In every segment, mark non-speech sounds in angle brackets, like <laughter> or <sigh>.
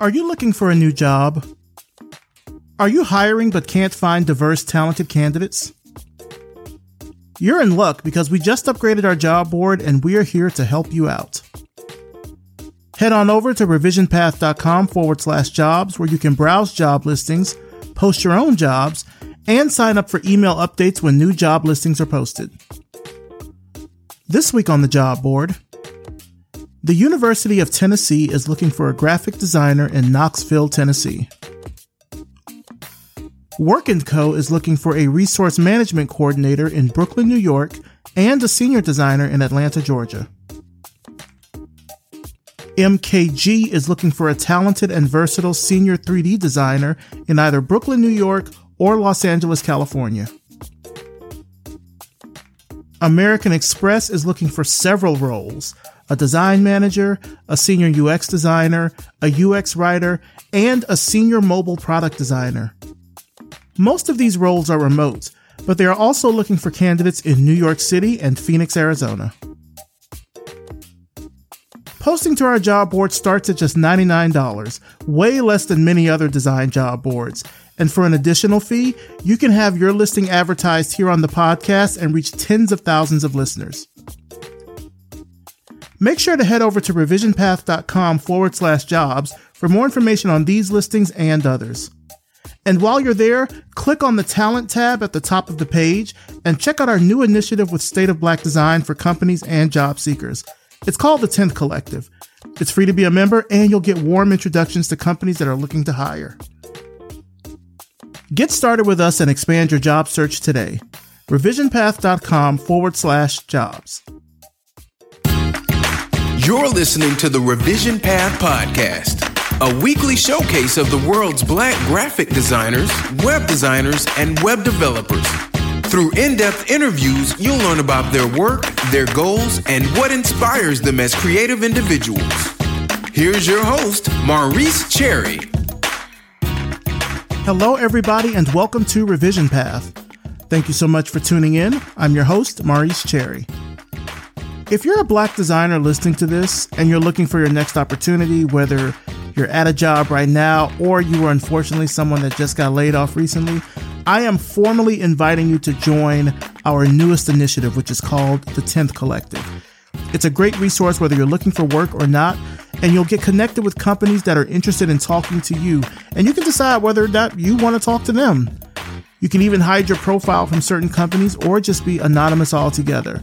Are you looking for a new job? Are you hiring but can't find diverse, talented candidates? You're in luck because we just upgraded our job board and we are here to help you out. Head on over to revisionpath.com forward slash jobs where you can browse job listings, post your own jobs, and sign up for email updates when new job listings are posted. This week on the job board, the University of Tennessee is looking for a graphic designer in Knoxville, Tennessee. Work & Co. is looking for a resource management coordinator in Brooklyn, New York, and a senior designer in Atlanta, Georgia. MKG is looking for a talented and versatile senior 3D designer in either Brooklyn, New York, or Los Angeles, California. American Express is looking for several roles a design manager, a senior UX designer, a UX writer, and a senior mobile product designer. Most of these roles are remote, but they are also looking for candidates in New York City and Phoenix, Arizona. Posting to our job board starts at just $99, way less than many other design job boards. And for an additional fee, you can have your listing advertised here on the podcast and reach tens of thousands of listeners. Make sure to head over to revisionpath.com forward slash jobs for more information on these listings and others. And while you're there, click on the Talent tab at the top of the page and check out our new initiative with State of Black Design for companies and job seekers. It's called the 10th Collective. It's free to be a member, and you'll get warm introductions to companies that are looking to hire. Get started with us and expand your job search today. RevisionPath.com forward slash jobs. You're listening to the Revision Path Podcast a weekly showcase of the world's black graphic designers, web designers, and web developers. Through in depth interviews, you'll learn about their work, their goals, and what inspires them as creative individuals. Here's your host, Maurice Cherry. Hello, everybody, and welcome to Revision Path. Thank you so much for tuning in. I'm your host, Maurice Cherry. If you're a black designer listening to this and you're looking for your next opportunity, whether you're at a job right now, or you are unfortunately someone that just got laid off recently, I am formally inviting you to join our newest initiative, which is called the 10th Collective. It's a great resource whether you're looking for work or not, and you'll get connected with companies that are interested in talking to you, and you can decide whether or not you want to talk to them. You can even hide your profile from certain companies or just be anonymous altogether.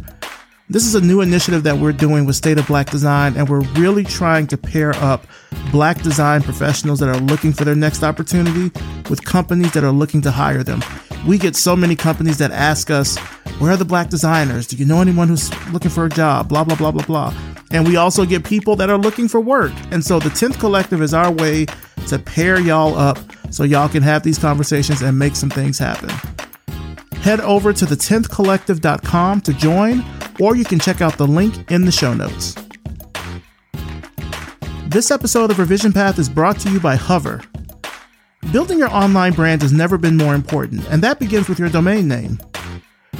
This is a new initiative that we're doing with State of Black Design, and we're really trying to pair up black design professionals that are looking for their next opportunity with companies that are looking to hire them. We get so many companies that ask us, Where are the black designers? Do you know anyone who's looking for a job? Blah, blah, blah, blah, blah. And we also get people that are looking for work. And so the 10th Collective is our way to pair y'all up so y'all can have these conversations and make some things happen. Head over to the 10thcollective.com to join or you can check out the link in the show notes. This episode of Revision Path is brought to you by Hover. Building your online brand has never been more important, and that begins with your domain name.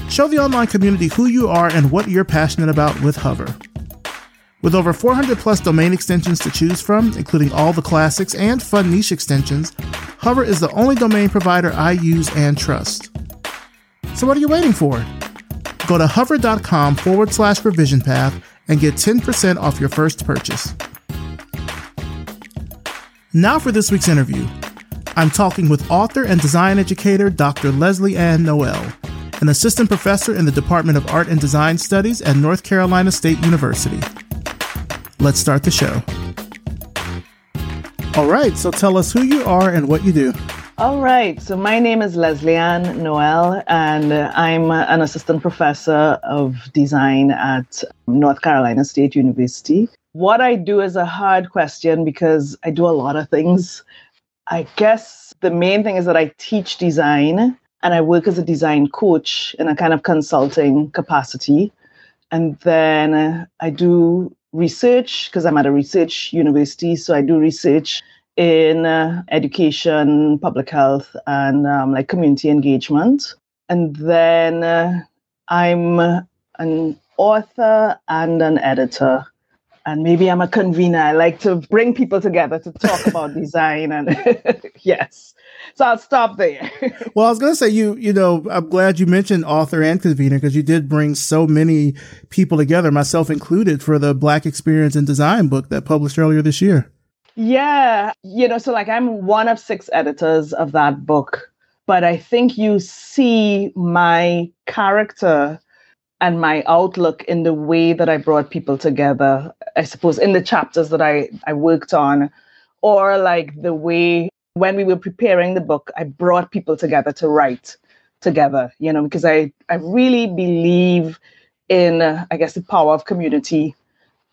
Show the online community who you are and what you're passionate about with Hover. With over 400 plus domain extensions to choose from, including all the classics and fun niche extensions, Hover is the only domain provider I use and trust. So, what are you waiting for? Go to hover.com forward slash revision path and get 10% off your first purchase. Now for this week's interview. I'm talking with author and design educator Dr. Lesley-Ann Noel, an assistant professor in the Department of Art and Design Studies at North Carolina State University. Let's start the show. All right, so tell us who you are and what you do. All right. So my name is Lesley-Ann Noel, and uh, I'm uh, an assistant professor of design at um, North Carolina State University. What I do is a hard question because I do a lot of things. I guess the main thing is that I teach design and I work as a design coach in a kind of consulting capacity. And then I do research because I'm at a research university. So I do research in uh, education, public health, and um, like community engagement. And then uh, I'm an author and an editor. and maybe I'm a convener. I like to bring people together to talk about <laughs> design and <laughs> yes. So I'll stop there. <laughs> well, I was going to say you, you know, I'm glad you mentioned author and convener because you did bring so many people together, myself included, for the Black Experience in Design book that published earlier this year. Yeah, you know, so like I'm one of six editors of that book, but I think you see my character and my outlook in the way that I brought people together, I suppose, in the chapters that I, I worked on, or like the way when we were preparing the book, I brought people together to write together, you know, because I, I really believe in, uh, I guess, the power of community.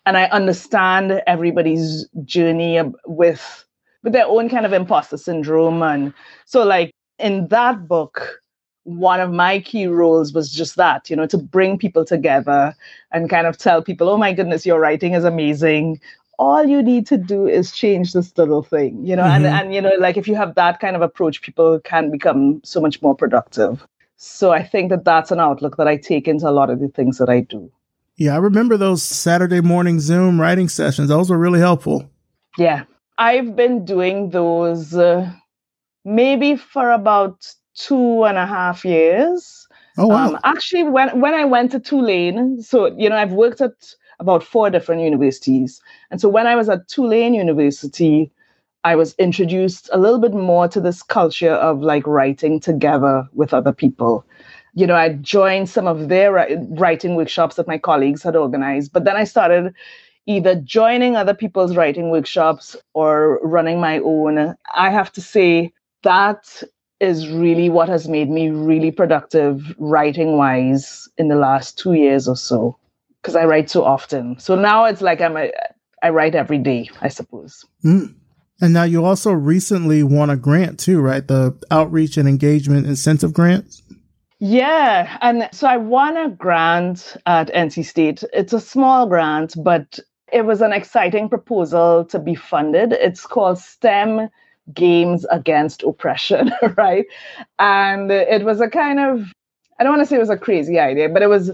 And I understand everybody's journey with with their own kind of imposter syndrome. And so like in that book, one of my key roles was just that, you know, to bring people together and kind of tell people, oh my goodness, your writing is amazing. All you need to do is change this little thing, you know, mm-hmm. and, and, you know, like if you have that kind of approach, people can become so much more productive. So I think that that's an outlook that I take into a lot of the things that I do. Yeah, I remember those Saturday morning Zoom writing sessions. Those were really helpful. Yeah. I've been doing those uh, maybe for about two and a half years. Oh wow! Um, actually, when when I went to Tulane, so you know I've worked at about four different universities, and so when I was at Tulane University, I was introduced a little bit more to this culture of like writing together with other people. You know, I joined some of their writing workshops that my colleagues had organized, but then I started either joining other people's writing workshops or running my own. I have to say that is really what has made me really productive writing wise in the last two years or so because I write so often. So now it's like I'm a, I write every day, I suppose. Mm. And now you also recently won a grant too, right? The Outreach and Engagement Incentive Grant. Yeah. And so I won a grant at NC State. It's a small grant, but it was an exciting proposal to be funded. It's called STEM games against oppression, <laughs> right? And it was a kind of, I don't want to say it was a crazy idea, but it was,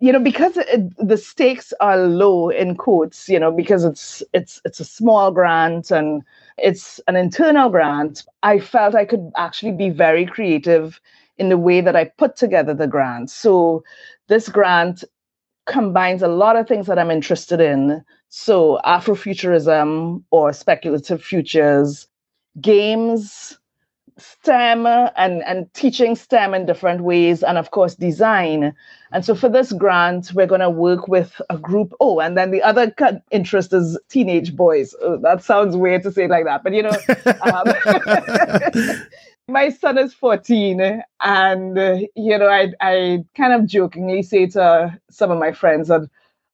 you know, because it, the stakes are low in quotes, you know, because it's it's it's a small grant and it's an internal grant. I felt I could actually be very creative in the way that I put together the grant. So this grant combines a lot of things that I'm interested in. So Afrofuturism or speculative futures, games, STEM, and, and teaching STEM in different ways, and of course, design. And so for this grant, we're going to work with a group. Oh, and then the other interest is teenage boys. Oh, that sounds weird to say like that, but you know, <laughs> um, <laughs> my son is 14, and uh, you know, I, I kind of jokingly say to some of my friends that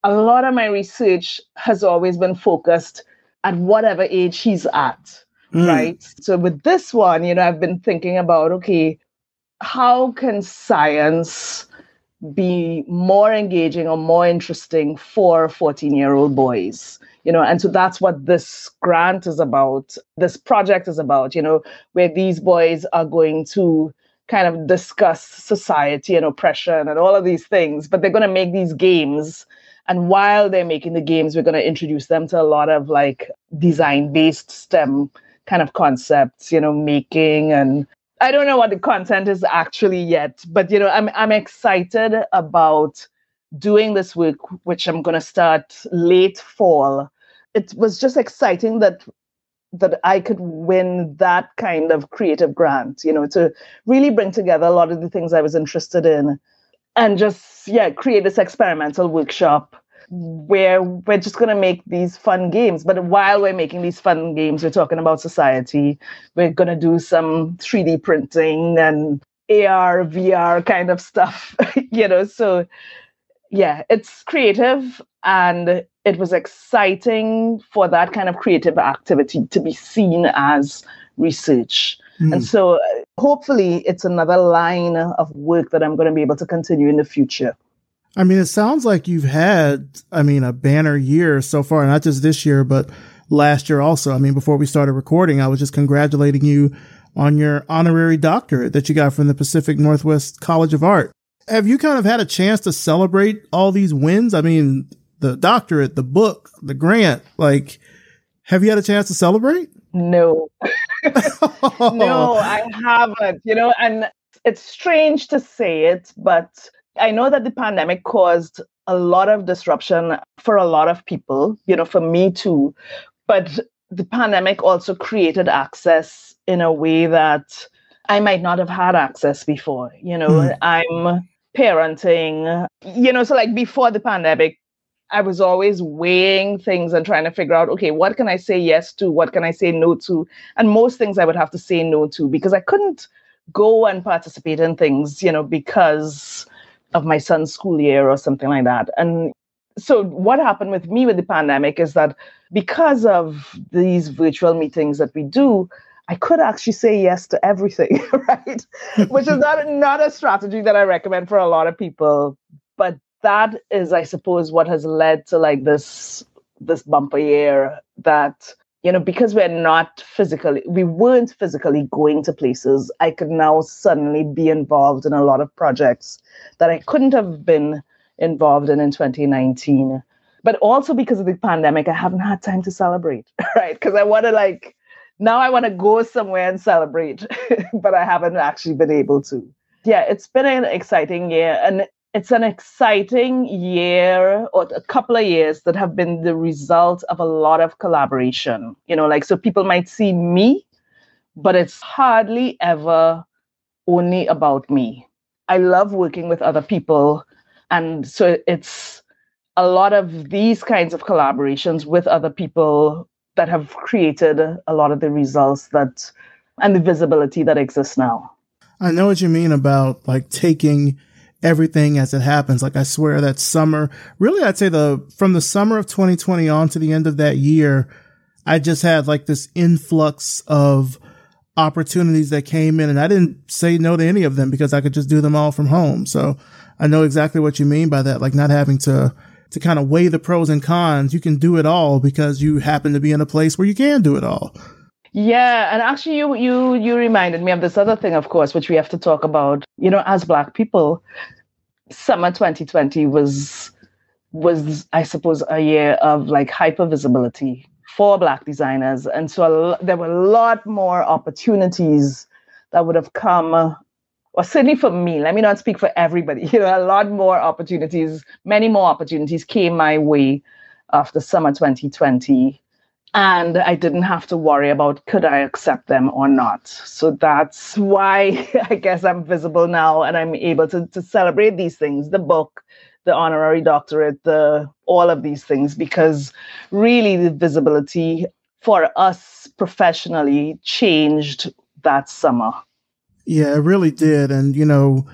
a lot of my research has always been focused at whatever age he's at mm. right? So with this one, you know, I've been thinking about okay, how can science be more engaging or more interesting for 14 year old boys? You know, and so that's what this grant is about. This project is about, you know, where these boys are going to kind of discuss society and oppression and all of these things, but they're going to make these games and while they're making the games, we're going to introduce them to a lot of like design based STEM kind of concepts, you know, making and I don't know what the content is actually yet, but you know, I'm I'm excited about doing this work, which I'm gonna start late fall. It was just exciting that that I could win that kind of creative grant, you know, to really bring together a lot of the things I was interested in and just yeah, create this experimental workshop where we're just going to make these fun games. But while we're making these fun games, we're talking about society. We're going to do some 3D printing and AR, VR kind of stuff, <laughs> you know. So, yeah, it's creative and it was exciting for that kind of creative activity to be seen as research. Mm. And so, hopefully, it's another line of work that I'm going to be able to continue in the future. I mean, it sounds like you've had, I mean, a banner year so far, not just this year, but last year also. I mean, before we started recording, I was just congratulating you on your honorary doctorate that you got from the Pacific Northwest College of Art. Have you kind of had a chance to celebrate all these wins? I mean, the doctorate, the book, the grant. Like, have you had a chance to celebrate? No. <laughs> no, I haven't. You know, and it's strange to say it, but I know that the pandemic caused a lot of disruption for a lot of people, you know, for me too. But the pandemic also created access in a way that I might not have had access before. You know, mm. I'm parenting, you know, so like before the pandemic, I was always weighing things and trying to figure out, okay, what can I say yes to? What can I say no to? And most things I would have to say no to because I couldn't go and participate in things, you know, because of my son's school year or something like that. And so what happened with me with the pandemic is that because of these virtual meetings that we do, I could actually say yes to everything, <laughs> right? Which is not not a strategy that I recommend for a lot of people, but that is, I suppose, what has led to like this this bumper year that you know because we're not physically we weren't physically going to places i could now suddenly be involved in a lot of projects that i couldn't have been involved in in 2019 but also because of the pandemic i haven't had time to celebrate <laughs> right? Because i want to like now i want to go somewhere and celebrate <laughs> but i haven't actually been able to. Yeah it's been an exciting year and it's an exciting year or a couple of years that have been the result of a lot of collaboration. You know, like so people might see me, but it's hardly ever only about me. I love working with other people. And so it's a lot of these kinds of collaborations with other people that have created a lot of the results that and the visibility that exists now. I know what you mean about like taking everything as it happens. Like I swear that summer, really, I'd say the, from the summer of 2020 on to the end of that year, I just had like this influx of opportunities that came in and I didn't say no to any of them because I could just do them all from home. So I know exactly what you mean by that. Like not having to, to kind of weigh the pros and cons. You can do it all because you happen to be in a place where you can do it all. Yeah, and actually, you you you reminded me of this other thing, of course, which we have to talk about. You know, as Black people, summer 2020 was was I suppose a year of like hyper visibility for Black designers, and so there were a lot more opportunities that would have come. Or certainly for me, let me not speak for everybody. <laughs> You know, a lot more opportunities, many more opportunities came my way after summer 2020 and I didn't have to worry about could I accept them or not. So that's why <laughs> I guess I'm visible now and I'm able to, to celebrate these things, the book, the honorary doctorate, the all of these things, because really the visibility for us professionally changed that summer. Yeah, it really did. And you know,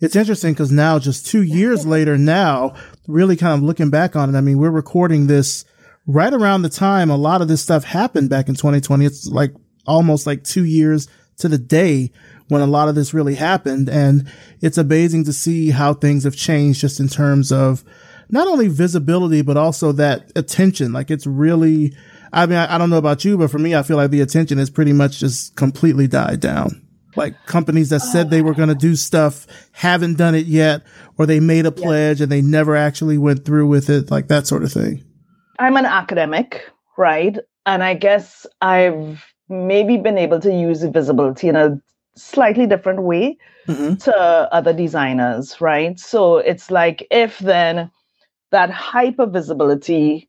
it's interesting because now just two years <laughs> later now, really kind of looking back on it, I mean, we're recording this right around the time a lot of this stuff happened back in 2020. It's like almost like two years to the day when a lot of this really happened. And it's amazing to see how things have changed just in terms of not only visibility, but also that attention. Like it's really, I mean, I, I don't know about you, but for me, I feel like the attention has pretty much just completely died down. Like companies that said they were going to do stuff haven't done it yet, or they made a pledge and they never actually went through with it, like that sort of thing. I'm an academic, right? And I guess I've maybe been able to use visibility in a slightly different way mm-hmm. to other designers, right? So it's like if then that hyper visibility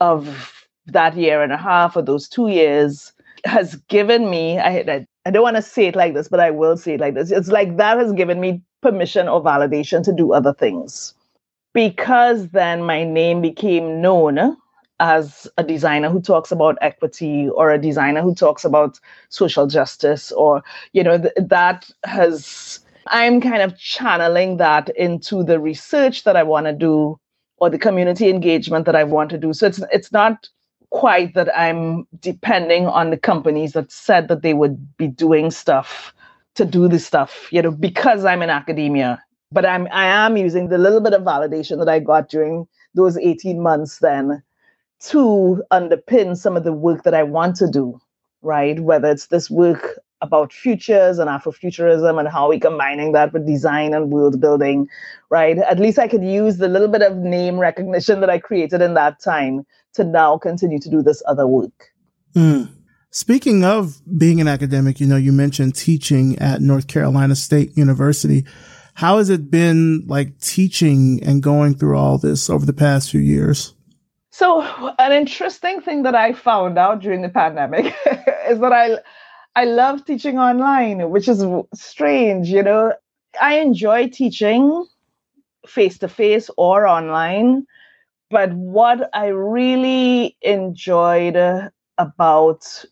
of that year and a half or those two years has given me, I, I don't want to say it like this, but I will say it like this. It's like that has given me permission or validation to do other things. Because then my name became known as a designer who talks about equity or a designer who talks about social justice or you know th- that has i'm kind of channeling that into the research that i want to do or the community engagement that i want to do. So it's it's not quite that i'm depending on the companies that said that they would be doing stuff to do this stuff you know because i'm in academia. But i'm i am using the little bit of validation that i got during those 18 months then to underpin some of the work that I want to do, right? Whether it's this work about futures and Afrofuturism and how we're combining that with design and world building, right? At least I could use the little bit of name recognition that I created in that time to now continue to do this other work. Mm. Speaking of being an academic, you know, you mentioned teaching at North Carolina State University. How has it been like teaching and going through all this over the past few years? So, an interesting thing that I found out during the pandemic <laughs> is that I I love teaching online, which is strange, you know. I enjoy teaching face to face or online, but what I really enjoyed about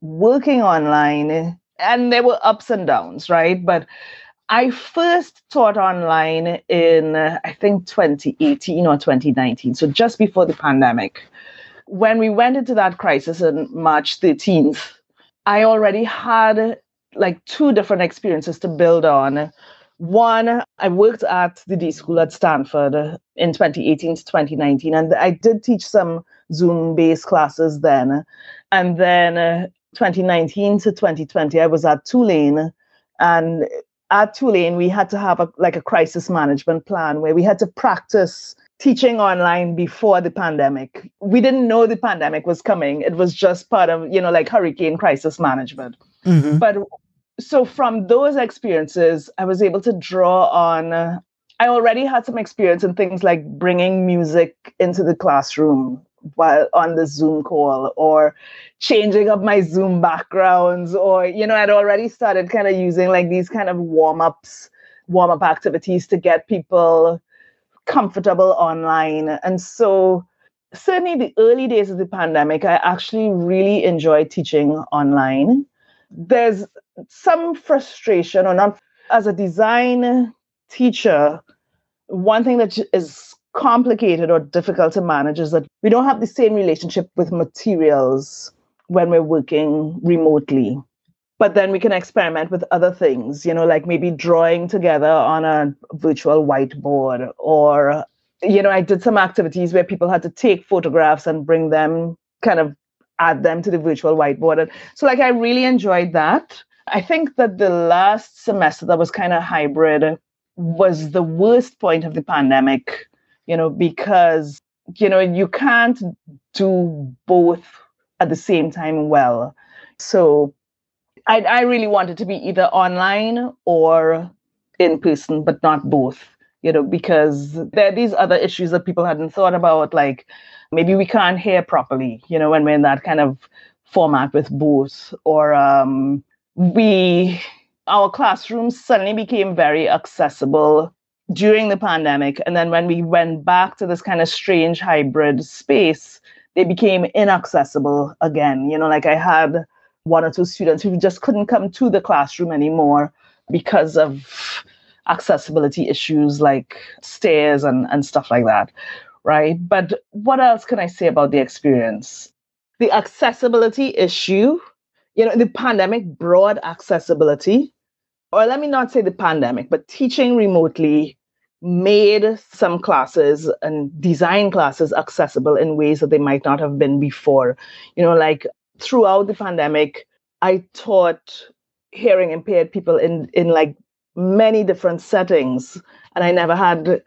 working online, and there were ups and downs, right? But I first taught online in, I think, 2018 or 2019, so just before the pandemic. When we went into that crisis on March 13th, I already had like two different experiences to build on. One, I worked at the D School at Stanford in 2018 to 2019, and I did teach some Zoom based classes then. And then uh, 2019 to 2020, I was at Tulane. And at Tulane, we had to have a, like a crisis management plan where we had to practice teaching online before the pandemic. We didn't know the pandemic was coming. It was just part of, you know, like hurricane crisis management. Mm-hmm. But so from those experiences, I was able to draw on. Uh, I already had some experience in things like bringing music into the classroom while on the Zoom call or changing up my Zoom backgrounds or you know I'd already started kind of using like these kind of warm-ups warm-up activities to get people comfortable online. And so certainly the early days of the pandemic I actually really enjoyed teaching online. There's some frustration or not. As a design teacher one thing that is complicated or difficult to manage is that we don't have the same relationship with materials when we're working remotely. But then we can experiment with other things, you know, like maybe drawing together on a virtual whiteboard or, you know, I did some activities where people had to take photographs and bring them kind of add them to the virtual whiteboard. And so like I really enjoyed that. I think that the last semester that was kind of hybrid was the worst point of the pandemic you know, because, you know, you can't do both at the same time well. So I, I really wanted to be either online or in person, but not both, you know, because there are these other issues that people hadn't thought about, like maybe we can't hear properly, you know, when we're in that kind of format with both, or um, we, our classrooms suddenly became very accessible during the pandemic. And then when we went back to this kind of strange hybrid space, they became inaccessible again. You know, like I had one or two students who just couldn't come to the classroom anymore because of accessibility issues like stairs and, and stuff like that. Right. But what else can I say about the experience? The accessibility issue, you know, the pandemic brought accessibility or let me not say the pandemic, but teaching remotely made some classes and design classes accessible in ways that they might not have been before. You know, like throughout the pandemic, I taught hearing impaired people in in like many different settings, and I never had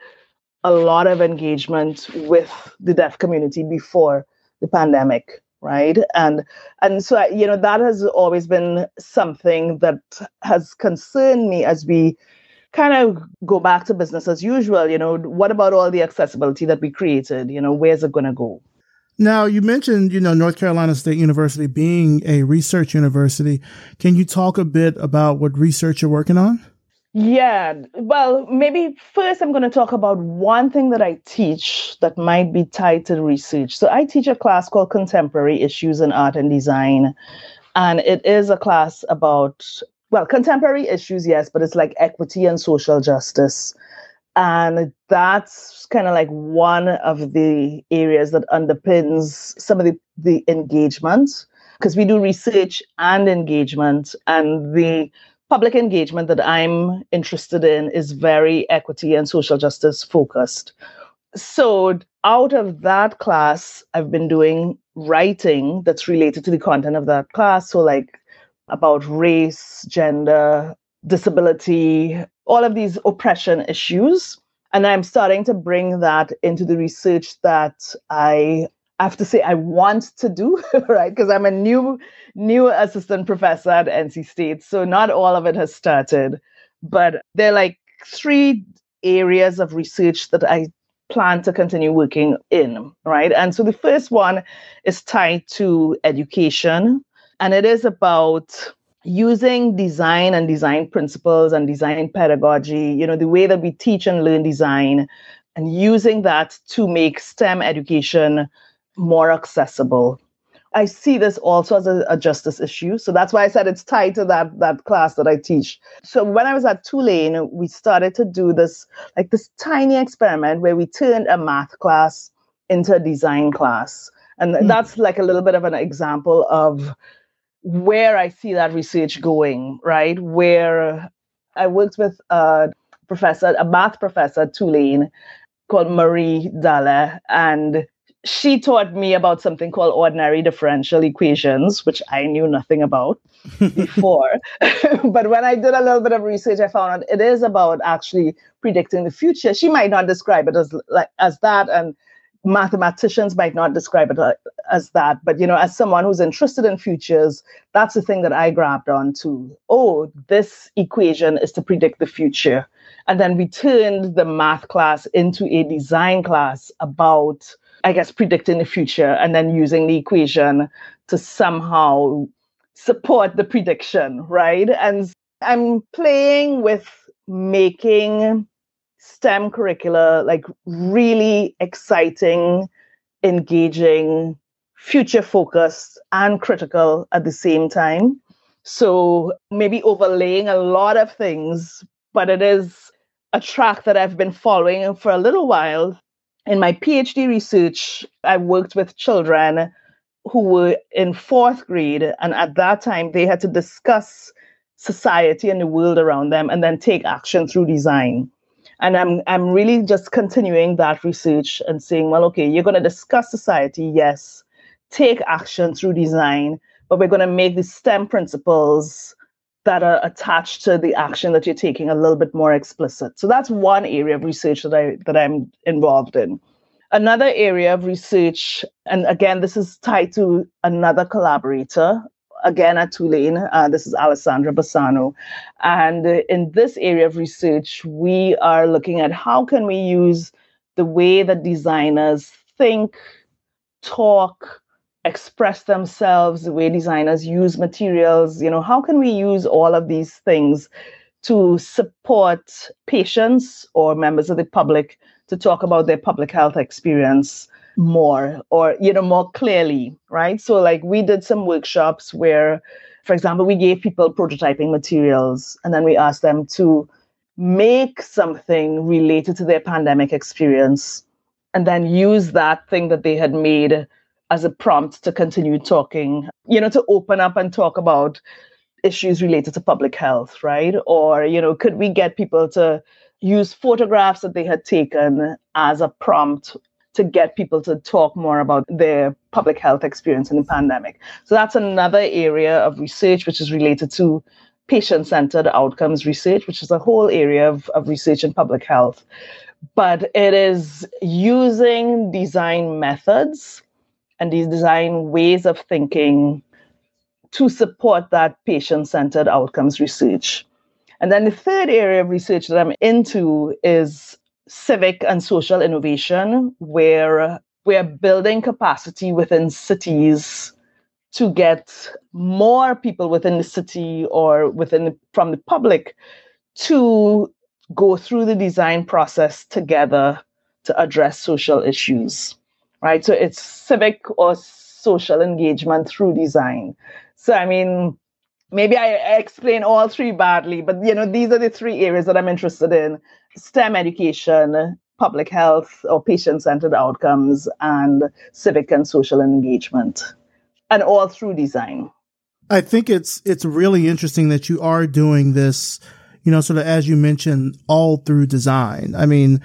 a lot of engagement with the deaf community before the pandemic right and and so you know that has always been something that has concerned me as we kind of go back to business as usual you know what about all the accessibility that we created you know where's it going to go now you mentioned you know north carolina state university being a research university can you talk a bit about what research you're working on yeah, well, maybe first I'm going to talk about one thing that I teach that might be tied to research. So I teach a class called Contemporary Issues in Art and Design. And it is a class about, well, contemporary issues, yes, but it's like equity and social justice. And that's kind of like one of the areas that underpins some of the, the engagement because we do research and engagement and the public engagement that I'm interested in is very equity and social justice focused. So, out of that class, I've been doing writing that's related to the content of that class. So, like about race, gender, disability, all of these oppression issues. And I'm starting to bring that into the research that I have to say I want to do, <laughs> right? Because I'm a new new assistant professor at NC State. So not all of it has started, but there are like three areas of research that I plan to continue working in, right? And so the first one is tied to education, and it is about using design and design principles and design pedagogy, you know, the way that we teach and learn design, and using that to make STEM education more accessible. I see this also as a, a, justice issue. So that's why I said it's tied to that that class that I teach. So when I was at Tulane, we started to do this like this tiny experiment where we turned a math class into a design class. And mm. that's like a little bit of an example of where I see that research going, right? Where I worked with a professor, a math professor at Tulane called Marie Dalle, and she taught me about something called ordinary differential equations, which I knew nothing about <laughs> before. <laughs> but when I did a little bit of research, I found out it is about actually predicting the future. She might not describe it as like as that, and mathematicians might not describe it uh, as that. But you know, as someone who's interested in futures, that's the thing that I grabbed onto. Oh, this equation is to predict the future. And then we turned the math class into a design class about I guess, predicting the future and then using the equation to somehow support the prediction, right? And I'm playing with making STEM curricula like really exciting, engaging, future focused, and critical at the same time. So maybe overlaying a lot of things, but it is a track that I've been following for a little while in my PhD research, I worked with children who were in fourth grade, and at that time, they had to discuss society and the world around them and then take action through design. And I'm I'm really just continuing that research and saying, well, okay, you're going to discuss society, yes, take action through design, but we're going to make the STEM principles that are attached to the action that you're taking a little bit more explicit. So that's one area of research that I that I'm involved in. Another area of research, and again, this is tied to another collaborator, again at Tulane. Uh, this is Alessandra Bassano. And in this area of research, we are looking at how can we use the way that designers think, talk, express themselves, the way designers use materials, you know, how can we use all of these things to support patients or members of the public to talk about their public health experience more or you know more clearly right so like we did some workshops where for example we gave people prototyping materials and then we asked them to make something related to their pandemic experience and then use that thing that they had made as a prompt to continue talking, you know, to open up and talk about issues related to public health, right? Or, you know, could we get people to use photographs that they had taken as a prompt to get people to talk more about their public health experience in the pandemic? So that's another area of research which is related to patient centered outcomes research, which is a whole area of, of research in public health. But it is using design methods and these design ways of thinking to support that patient centered outcomes research. And then the third area of research that I'm into is civic and social innovation, where we're building capacity within cities to get more people within the city or within the, from the public to go through the design process together to address social issues right? So it's civic or social engagement through design. So, I mean, maybe I explain all three badly, but you know, these are the three areas that I'm interested in STEM education, public health or patient centered outcomes, and civic and social engagement, and all through design. I think it's it's really interesting that you are doing this, you know, sort of as you mentioned, all through design. I mean,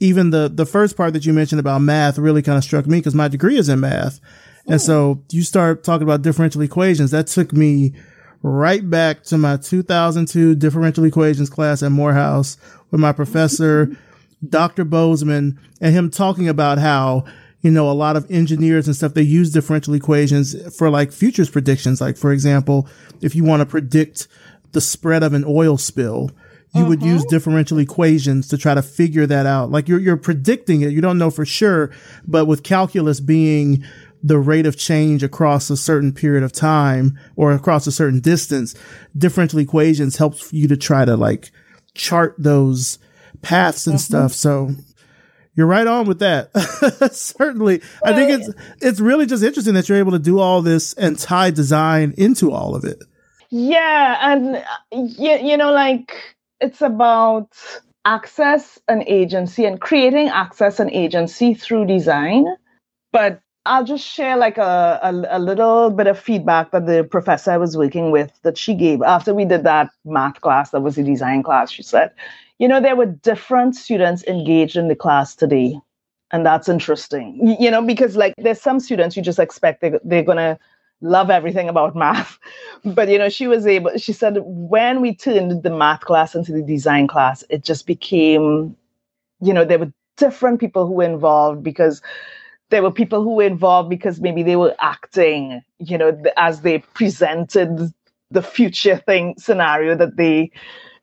even the the first part that you mentioned about math really kind of struck me because my degree is in math. And hmm. so you start talking about differential equations. That took me right back to my 2002 differential equations class at Morehouse with my professor, Dr. Bozeman, and him talking about how, you know, a lot of engineers and stuff, they use differential equations for like futures predictions. Like, for example, if you want to predict the spread of an oil spill, you would use mm-hmm. differential equations to try to figure that out. Like you're, you're predicting it. You don't know for sure, but with calculus being the rate of change across a certain period of time or across a certain distance, differential equations helps you to try to like chart those paths and mm-hmm. stuff. So you're right on with that. <laughs> Certainly. I think it's it's really just interesting that you're able to do all this and tie design into all of it. Yeah, and you, you know like it's about access and agency and creating access and agency through design. But I'll just share like a, a, a, little bit of feedback that the professor I was working with that she gave after we did that math class that was a design class. She said, you know, there were different students engaged in the class today. And that's interesting, you know, because like there's some students you just expect they, they're going to love everything about <laughs> math. But, you know, she was able, she said, when we turned the math class into the design class, it just became, you know, there were different people who were involved because there were people who were involved because maybe they were acting, you know, as they presented the future thing scenario that they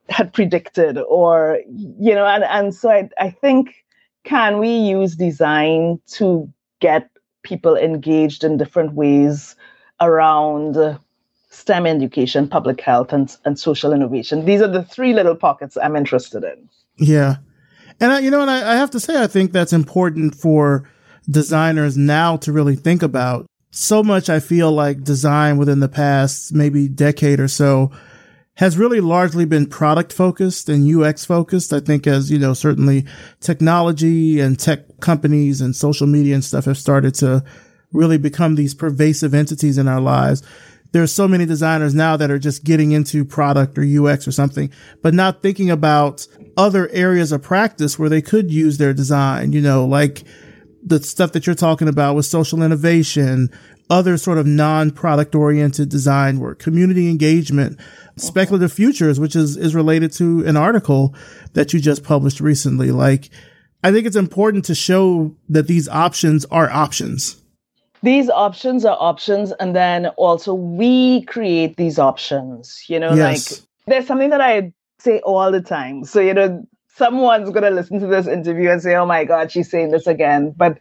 had predicted, or you know, and and so I I think can we use design to get people engaged in different ways around STEM education, public health, and, and social innovation. These are the three little pockets I'm interested in. Yeah. And I, you know, and I, I have to say, I think that's important for designers now to really think about. So much I feel like design within the past maybe decade or so has really largely been product focused and UX focused. I think as, you know, certainly technology and tech companies and social media and stuff have started to really become these pervasive entities in our lives. There's so many designers now that are just getting into product or UX or something, but not thinking about other areas of practice where they could use their design, you know, like the stuff that you're talking about with social innovation, other sort of non-product oriented design work, community engagement, speculative futures, which is, is related to an article that you just published recently. Like, I think it's important to show that these options are options. These options are options. And then also we create these options, you know, yes. like there's something that I say all the time. So, you know, someone's going to listen to this interview and say, oh my God, she's saying this again. But,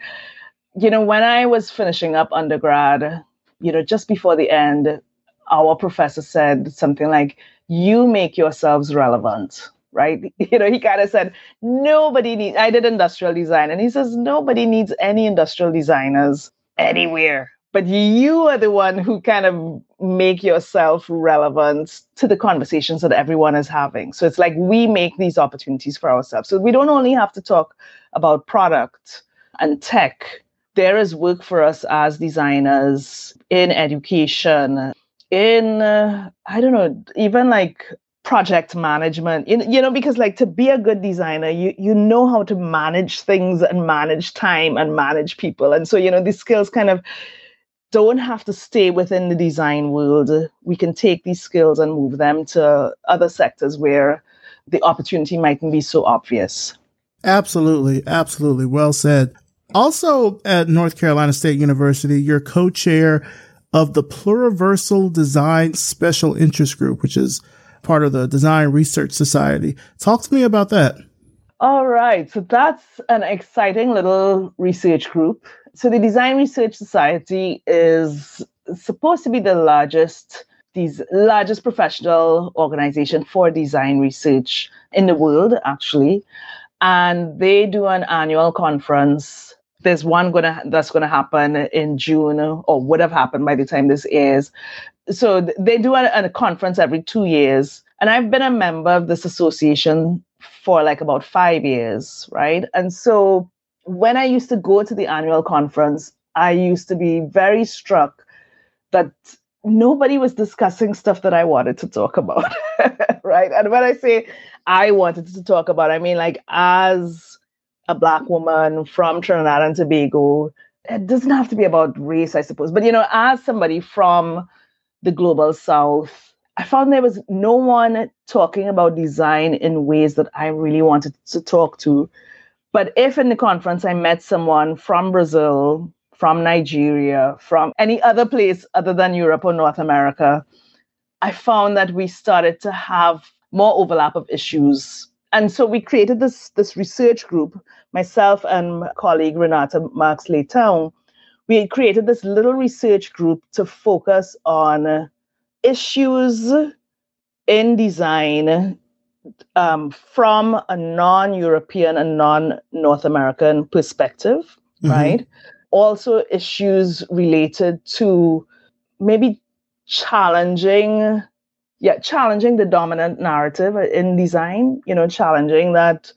you know, when I was finishing up undergrad, you know, just before the end, our professor said something like, you make yourselves relevant right? <laughs> You know, he kind of said, nobody needs, I did industrial design. And he says, nobody needs any industrial designers anywhere but you are the one who kind of make yourself relevant to the conversations that everyone is having. So it's like we make these opportunities for ourselves. So we don't only have to talk about product and tech. There is work for us as designers in education in uh, i don't know even like project management. You, you know because like to be a good designer you you know how to manage things and manage time and manage people. And so you know these skills kind of don't have to stay within the design world. We can take these skills and move them to other sectors where the opportunity mightn't be so obvious. Absolutely. Absolutely. Well said. Also at North Carolina State University, you're co-chair of the Pluriversal Design Special Interest Group, which is part of the Design Research Society. Talk to me about that. All right. So that's an exciting little research group so the Design Research Society is supposed to be the largest these largest professional organization for design research in the world actually. And they do an annual conference. There's one gonna that's gonna happen in june or would have happened by the time this airs. So they do a, a conference every two years. And i've been a member of this association for like about five years right? And so when I used to go to the annual conference, I used to be very struck that nobody was discussing stuff that I wanted to talk about. <laughs> right. And when I say I wanted to talk about, I mean, like, as a Black woman from Trinidad and Tobago, it doesn't have to be about race, I suppose. But, you know, as somebody from the global South, I found there was no one talking about design in ways that I really wanted to talk to. But if in the conference I met someone from Brazil, from Nigeria, from any other place other than Europe or North America, I found that we started to have more overlap of issues. And so we created this, this research group, myself and colleague Renata Marques Leitão. We created this little research group to focus on issues in design um, from a non European and non North American perspective, mm-hmm. right? Also, issues related to maybe challenging, yeah, challenging the dominant narrative in design, you know, challenging that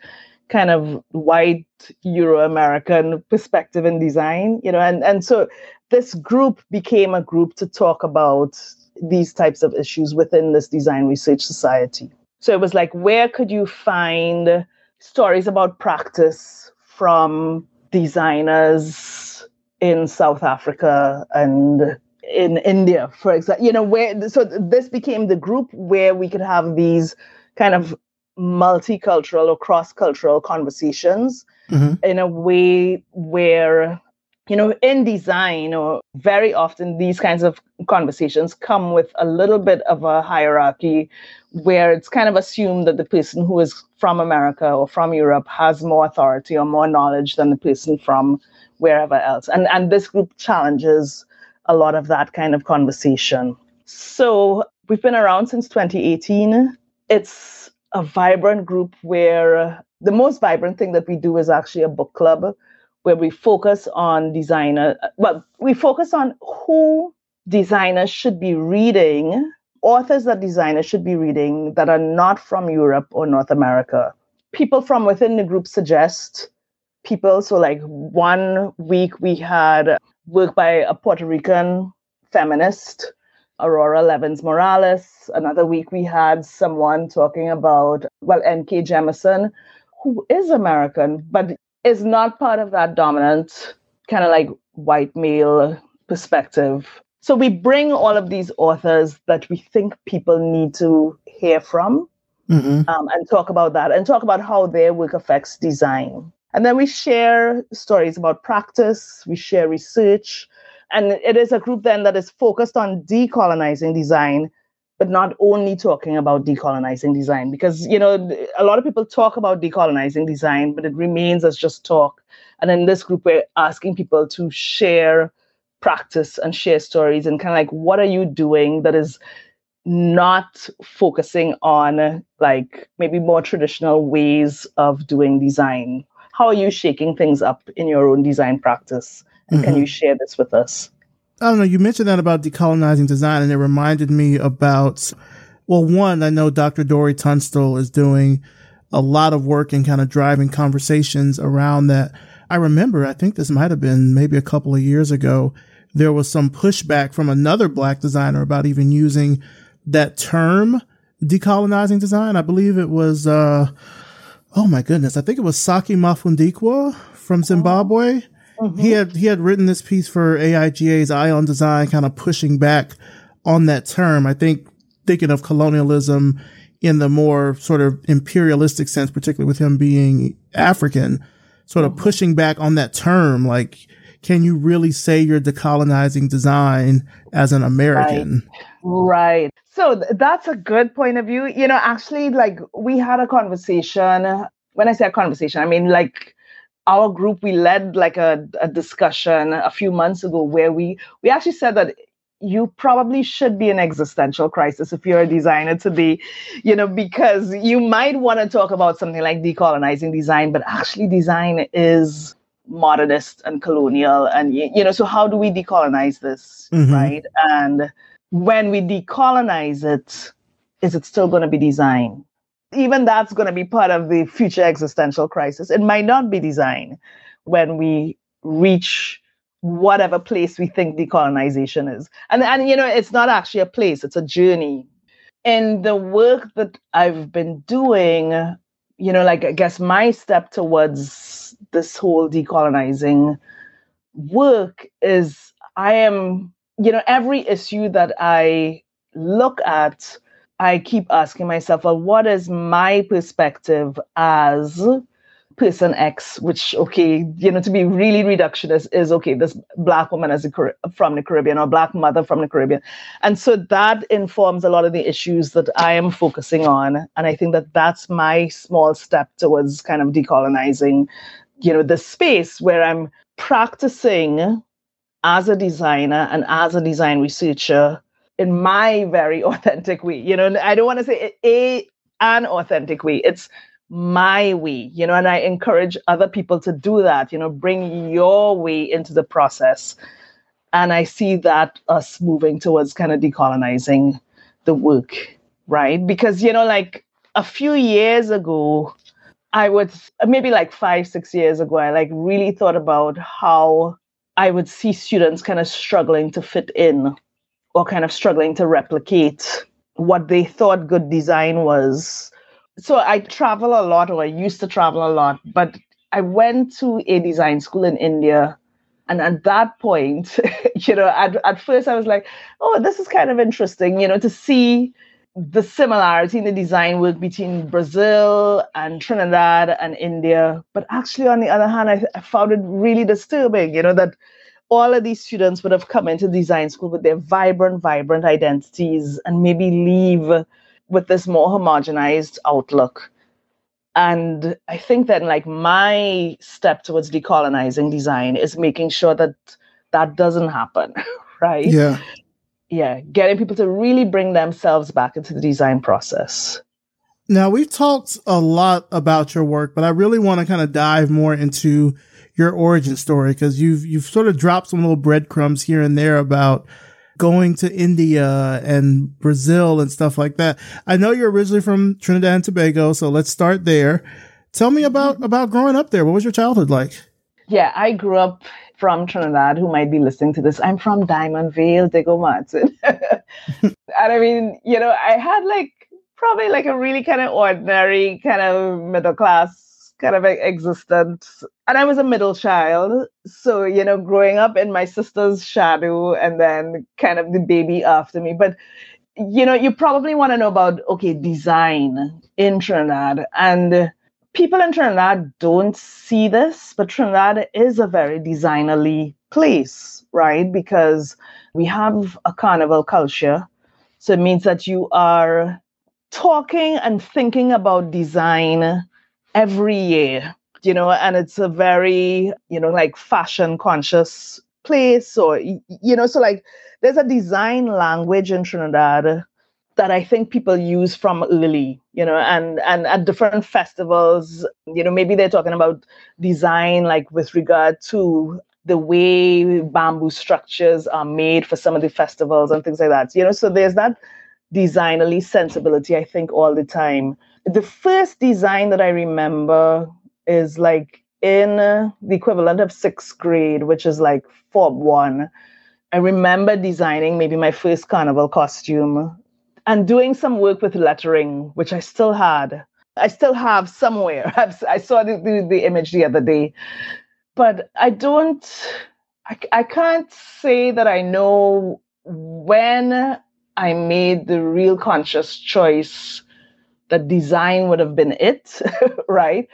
kind of white Euro American perspective in design, you know, and, and so this group became a group to talk about these types of issues within this design research society. So it was like, where could you find stories about practice from designers in South Africa and in India, for example? You know, where so this became the group where we could have these kind of multicultural or cross-cultural conversations mm-hmm. in a way where you know, in design, or very often these kinds of conversations come with a little bit of a hierarchy where it's kind of assumed that the person who is from America or from Europe has more authority or more knowledge than the person from wherever else. And and this group challenges a lot of that kind of conversation. So we've been around since 2018. It's a vibrant group where the most vibrant thing that we do is actually a book club where we focus on designer well we focus on who designers should be reading authors that designers should be reading that are not from europe or north america. People from within the group suggest people so like one week we had work by a puerto rican feminist aurora levins morales. Another week we had someone talking about well nk jemisin who is american but is not part of that dominant kind of like white male perspective. So we bring all of these authors that we think people need to hear from mm-hmm. um, and talk about that and talk about how their work affects design. And then we share stories about practice, we share research, and it is a group then that is focused on decolonizing design but not only talking about decolonizing design because you know a lot of people talk about decolonizing design but it remains as just talk. And in this group we're asking people to share practice and share stories and kind of like what are you doing that is not focusing on like maybe more traditional ways of doing design? How are you shaking things up in your own design practice? And mm-hmm. can you share this with us I don't know. You mentioned that about decolonizing design, and it reminded me about, well, one, I know Dr. Dori Tunstall is doing a lot of work and kind of driving conversations around that. I remember, I think this might have been maybe a couple of years ago, there was some pushback from another black designer about even using that term, decolonizing design. I believe it was, uh, oh my goodness, I think it was Saki Mafundikwa from Zimbabwe. Mm-hmm. He had he had written this piece for AIGA's Eye on Design, kind of pushing back on that term. I think thinking of colonialism in the more sort of imperialistic sense, particularly with him being African, sort of mm-hmm. pushing back on that term. Like, can you really say you're decolonizing design as an American? Right. right. So th- that's a good point of view. You know, actually, like we had a conversation. When I say a conversation, I mean like our group we led like a, a discussion a few months ago where we we actually said that you probably should be an existential crisis if you're a designer to be, you know, because you might want to talk about something like decolonizing design, but actually design is modernist and colonial. And, you know, so how do we decolonize this, mm-hmm. right? And when we decolonize it, is it still going to be design? Even that's going to be part of the future existential crisis. It might not be design when we reach whatever place we think decolonization is. And and you know, it's not actually a place, it's a journey. And the work that I've been doing, you know, like I guess my step towards this whole decolonizing work is I am, you know, every issue that I look at I keep asking myself, well, what is my perspective as person X, which, okay, you know, to be really reductionist is okay, this black woman as a, from the Caribbean or black mother from the Caribbean. And so that informs a lot of the issues that I am focusing on. And I think that that's my small step towards kind of decolonizing, you know, the space where I'm practicing as a designer and as a design researcher in my very <laughs> authentic way. You know, I don't want to say a an authentic way. It's my way, you know, and I encourage other people to do that, you know, bring your way into the process. And I see that us moving towards kind of decolonizing the work, right? Because, you know, like a few years ago, I would maybe like five, six years ago, I like really thought about how I would see students kind of struggling to fit in or kind of struggling to replicate what they thought good design was so I travel a lot, or I used to travel a lot, but I went to a design school in India. And at that point, <laughs> you know, at, at first I was like, oh, this is kind of interesting, you know, to see the similarity in the design work between Brazil and Trinidad and India. But actually, on the other hand, I, I found it really disturbing, you know, that all of these students would have come into design school with their vibrant, vibrant identities and maybe leave with this more homogenized outlook. And I think that like my step towards decolonizing design is making sure that that doesn't happen, <laughs> right? Yeah. Yeah, getting people to really bring themselves back into the design process. Now, we've talked a lot about your work, but I really want to kind of dive more into your origin story because you've you've sort of dropped some little breadcrumbs here and there about going to India and Brazil and stuff like that. I know you're originally from Trinidad and Tobago, so let's start there. Tell me about mm-hmm. about growing up there. What was your childhood like? Yeah, I grew up from Trinidad who might be listening to this. I'm from Diamond Vale, Diego Martin. <laughs> and I mean, you know, I had like probably like a really kind of ordinary kind of middle class kind of existence. And I was a middle child. So, you know, growing up in my sister's shadow and then kind of the baby after me. But, you know, you probably want to know about, okay, design in Trinidad. And people in Trinidad don't see this, but Trinidad is a very designerly place, right? Because we have a carnival culture. So it means that you are talking and thinking about design every year, you know, and it's a very, you know, like fashion conscious place or, you know, so like there's a design language in Trinidad that I think people use from early, you know, and and at different festivals, you know, maybe they're talking about design like with regard to the way bamboo structures are made for some of the festivals and things like that. You know, so there's that designerly sensibility, I think, all the time the first design that I remember is like in the equivalent of sixth grade, which is like Form One. I remember designing maybe my first carnival costume and doing some work with lettering, which I still had. I still have somewhere. <laughs> i saw the, the, the, image the other day, but I don't, I, I can't say that I know when I made the real conscious choice that design would have been it, <laughs> right?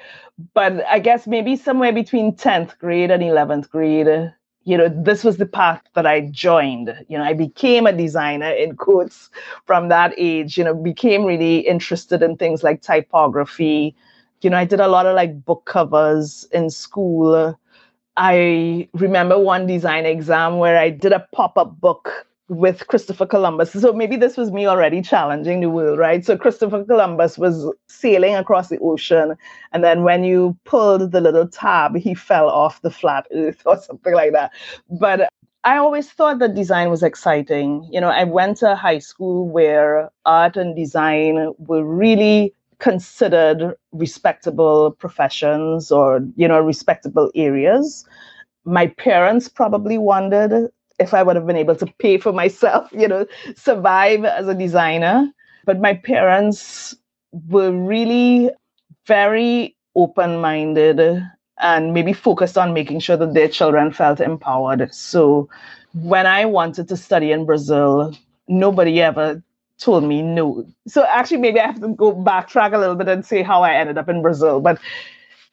But I guess maybe somewhere between 10th grade and 11th grade, you know, this was the path that I joined. You know, I became a designer in quotes from that age, you know, became really interested in things like typography. You know, I did a lot of like book covers in school. I remember one design exam where I did a pop up book with Christopher Columbus. So maybe this was me already challenging the world, right? So Christopher Columbus was sailing across the ocean. And then when you pulled the little tab, he fell off the flat earth or <laughs> something like that. But I always thought that design was exciting. You know, I went to high school where art and design were really considered respectable professions or, you know, respectable areas. My parents probably wondered if I would have been able to pay for myself, <laughs> you know, survive as a designer. But my parents were really very open minded and maybe focused on making sure that their children felt empowered. So when I wanted to study in Brazil, nobody ever told me no. So actually, maybe I have to go backtrack a little bit and say how I ended up in Brazil. But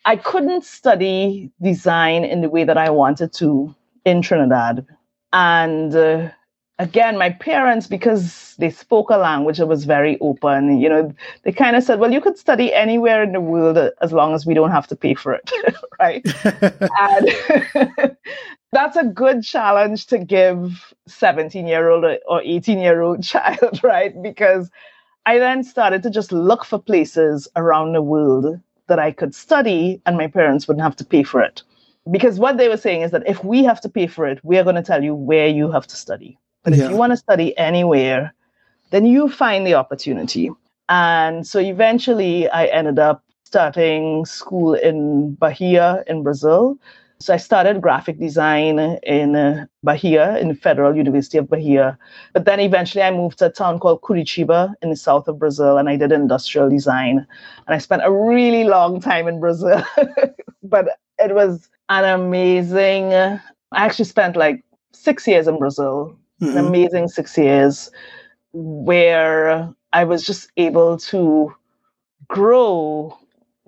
I couldn't study design in the way that I wanted to in Trinidad. And uh, again, my parents, because they spoke a language that was very open, you know, they kind of said, well, you could study anywhere in the world as long as we don't have to pay for it, <laughs> right? <laughs> and <laughs> that's a good challenge to give 17 year old or 18 year old child, right? Because I then started to just look for places around the world that I could study and my parents wouldn't have to pay for it. Because what they were saying is that if we have to pay for it, we are going to tell you where you have to study. But yeah. if you want to study anywhere, then you find the opportunity. And so eventually I ended up starting school in Bahia in Brazil. So I started graphic design in uh, Bahia, in the Federal University of Bahia. But then eventually I moved to a town called Curitiba in the south of Brazil and I did industrial design. And I spent a really long time in Brazil. <laughs> but it was an amazing, I actually spent like six years in Brazil, mm-hmm. an amazing six years where I was just able to grow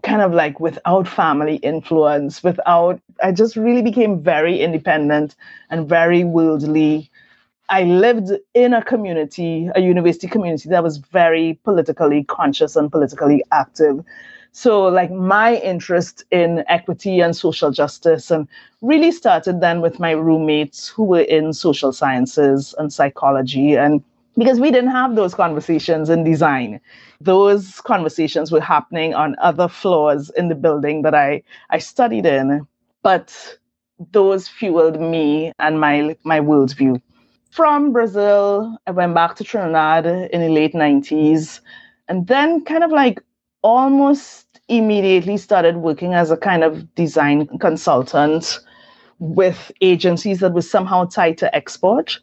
kind of like without family influence, without, I just really became very independent and very worldly. I lived in a community, a university community that was very politically conscious and politically active. So, like, my interest in equity and social justice and really started then with my roommates who were in social sciences and psychology. And because we didn't have those conversations in design, those conversations were happening on other floors in the building that I, I studied in. But those fueled me and my, my worldview. From Brazil, I went back to Trinidad in the late 90s and then kind of like almost immediately started working as a kind of design consultant with agencies that were somehow tied to export.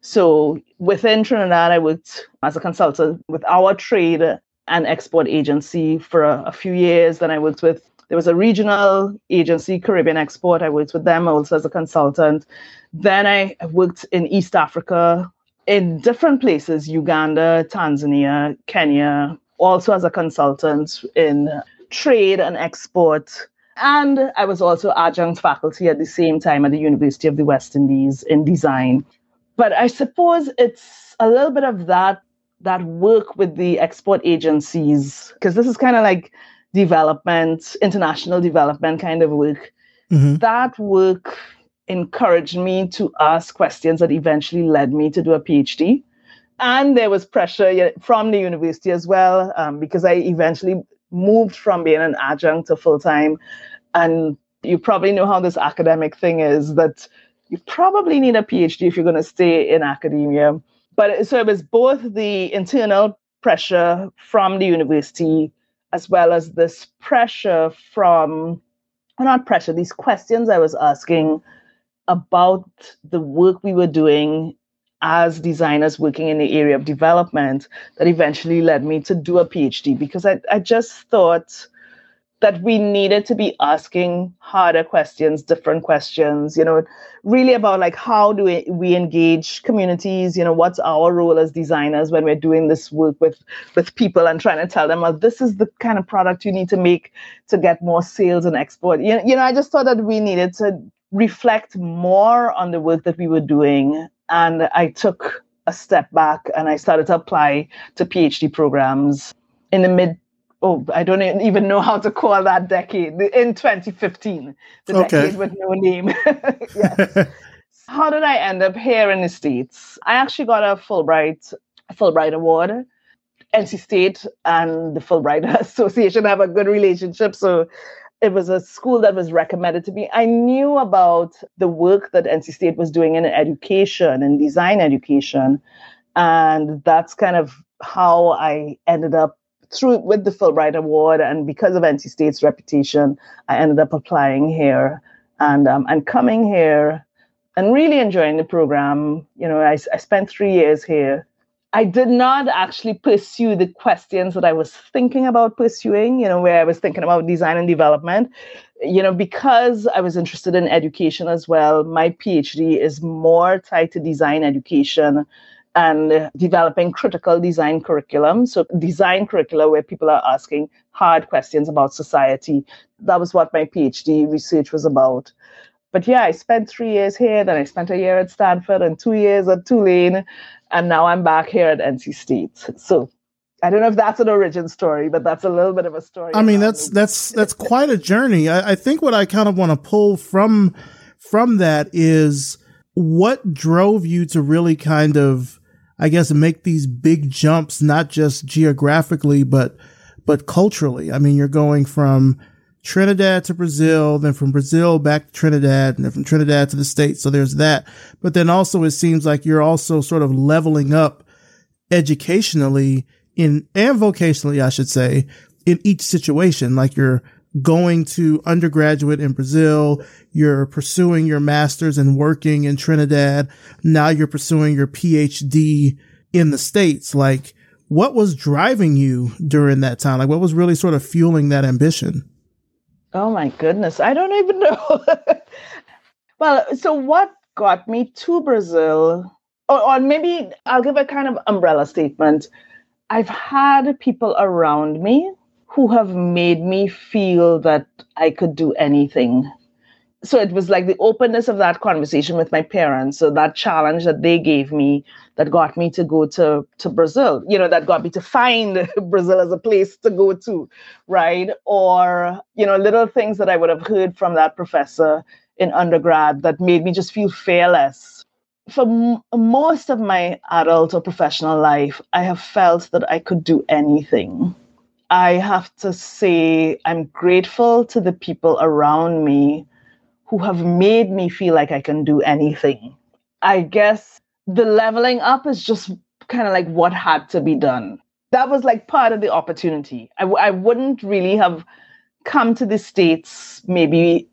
So within Trinidad, I worked as a consultant with our trade and export agency for a, a, few years. Then I worked with, there was a regional agency, Caribbean Export. I worked with them also as a consultant. Then I worked in East Africa in different places Uganda, Tanzania, Kenya, also as a consultant in trade and export. And I was also adjunct faculty at the same time at the University of the West Indies in design. But I suppose it's a little bit of that that work with the export agencies because this is kind of like development, international development kind of work. Mm-hmm. That work encouraged me to ask questions that eventually led me to do a PhD. And there was pressure from the university as well, um, because I eventually moved from being an adjunct to full time. And you probably know how this academic thing is that you probably need a PhD if you're going to stay in academia. But so it was both the internal pressure from the university as well as this pressure from, not pressure, these questions I was asking about the work we were doing as designers working in the area of development that eventually led me to do a PhD because I, I just thought that we needed to be asking harder questions, different questions, you know, really about like how do we, we engage communities, you know, what's our role as designers when we're doing this work with with people and trying to tell them, well, this is the kind of product you need to make to get more sales and export. You, you know, I just thought that we needed to reflect more on the work that we were doing and I took a step back and I started to apply to PhD programs in the mid oh I don't even know how to call that decade in 2015 the okay. decade with no name. <laughs> Yes. <laughs> How did I end up here in the states? I actually got a Fulbright Fulbright award. NC State and the Fulbright <laughs> Association have a good relationship so it was a school that was recommended to me. I knew about the work that NC State was doing in education and design education. And that's kind of how I ended up through with the Fulbright Award. And because of NC State's reputation, I ended up applying here and um, and coming here and really enjoying the program. You know, I, I spent three years here I did not actually pursue the questions that I was thinking about pursuing, you know, where I was thinking about design and development. You know, because I was interested in education as well, my PhD is more tied to design education and developing critical design curriculum. So, design curricula where people are asking hard questions about society. That was what my PhD research was about. But yeah, I spent three years here, then I spent a year at Stanford and two years at Tulane, and now I'm back here at NC State. So, I don't know if that's an origin story, but that's a little bit of a story. I mean, that's that's that's quite a journey. I, I think what I kind of want to pull from from that is what drove you to really kind of I guess, make these big jumps, not just geographically, but, but culturally. I mean, you're going from Trinidad to Brazil, then from Brazil back to Trinidad, and then from Trinidad to the States. So there's that. But then also it seems like you're also sort of leveling up educationally in, and vocationally, I should say, in each situation. Like you're going to undergraduate in Brazil, you're pursuing your master's and working in Trinidad. Now you're pursuing your PhD in the States. Like, what was driving you during that time? Like, what was really sort of fueling that ambition? Oh my goodness. I don't even <laughs> know. well, so what got me to Brazil, or, or maybe I'll give a kind of umbrella statement. I've had people around me who have made me feel that I could do anything. So it was like the openness of that conversation with my parents. So that challenge that they gave me that got me to go to, to Brazil, you know, that got me to find <laughs> Brazil as a place to go to, right? Or, you know, little things that I would have heard from that professor in undergrad that made me just feel fearless. For m- most of my adult or professional life, I have felt that I could do anything I have to say, I'm grateful to the people around me who have made me feel like I can do anything. I guess the leveling up is just kind of like what had to be done. That was like part of the opportunity. I w- I wouldn't really have come to the States maybe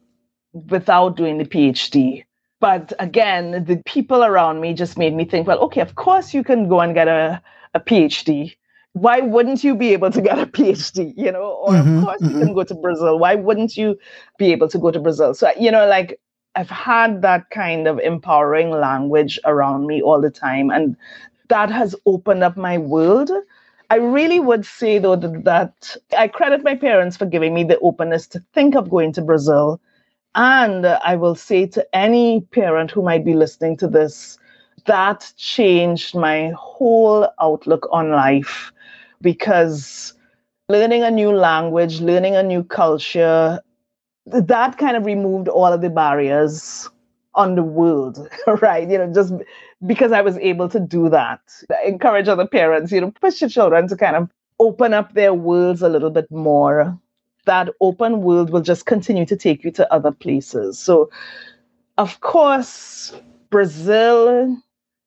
without doing the PhD. But again, the people around me just made me think, well, okay, of course you can go and get a, a PhD why wouldn't you be able to get a PhD? You know, or mm-hmm, of course mm-hmm. you can go to Brazil. Why wouldn't you be able to go to Brazil? So, you know, like I've had that kind of empowering language around me all the time. And that has opened up my world. I really would say, though, that, that I credit my parents for giving me the openness to think of going to Brazil. And I will say to any parent who might be listening to this, that changed my whole outlook on life because learning a new language, learning a new culture, that kind of removed all of the barriers on the world, <laughs> right? You know, just because I was able to do that. I encourage other parents, you know, push your children to kind of open up their worlds a little bit more. That open world will just continue to take you to other places. So, of course, Brazil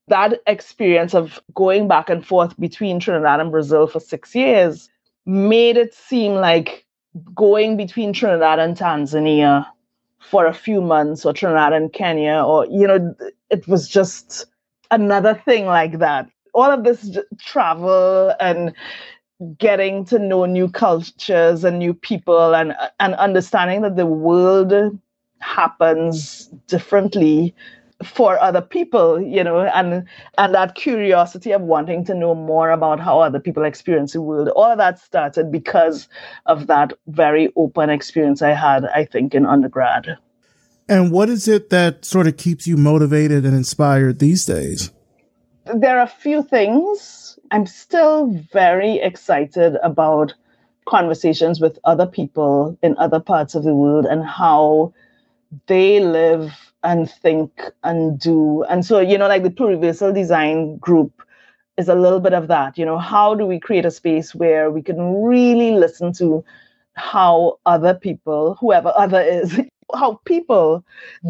that experience of going back and forth between Trinidad and Brazil for six years made it seem like going between Trinidad and Tanzania for a few months or Trinidad and Kenya or you know it was just another thing like that. All of this travel and getting to know new cultures and new people and and understanding that the world happens differently for other people you know and and that curiosity of wanting to know more about how other people experience the world. All of that started because of that very open experience i had i think in undergrad. And what is it that sort of keeps you motivated and inspired these days? There are a few things. I'm still very excited about conversations with other people in other parts of the world and how they live and think and do. And so, you know, like the pluriversal design group is a little bit of that. You know, how do we create a space where we can really listen to how other people, whoever other is, <laughs> how people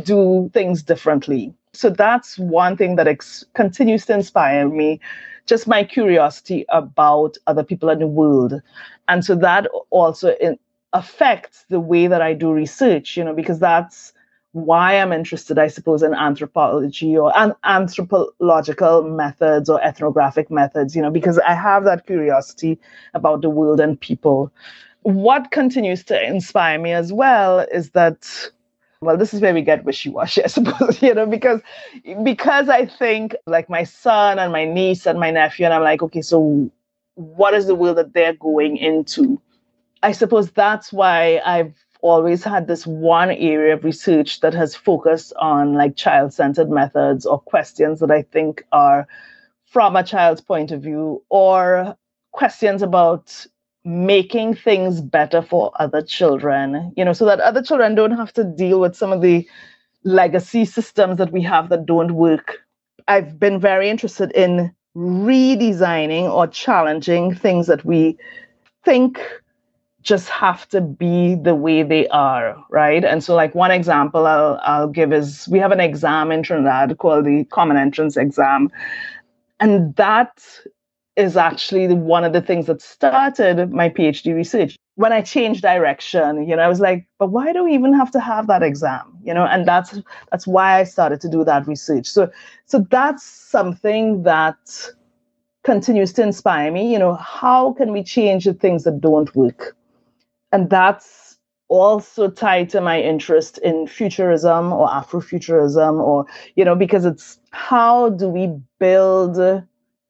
do things differently. So that's one thing that ex- continues to inspire me, just my curiosity about other people in the world. And so that also in, affects the way that I do research, you know, because that's why I'm interested, I suppose, in anthropology or an- anthropological methods or ethnographic methods, you know, because I have that curiosity about the world and people. What continues to inspire me as well is that well this is where we get wishy-washy <laughs> i suppose you know because because i think like my son and my niece and my nephew and i'm like okay so what is the world that they're going into i suppose that's why i've always had this one area of research that has focused on like child-centered methods or questions that i think are from a child's point of view or questions about making things better for other children, you know, so that other children don't have to deal with some of the legacy systems that we have that don't work. I've been very interested in redesigning or challenging things that we think just have to be the way they are, right? And so, like one example I'll I'll give is we have an exam in Trinidad called the Common Entrance Exam, and that is actually one of the things that started my PhD research. When I changed direction, you know, I was like, but why do we even have to have that exam? You know, and that's that's why I started to do that research. So so that's something that continues to inspire me. You know, how can we change the things that don't work? And that's also tied to my interest in futurism or Afrofuturism, or, you know, because it's how do we build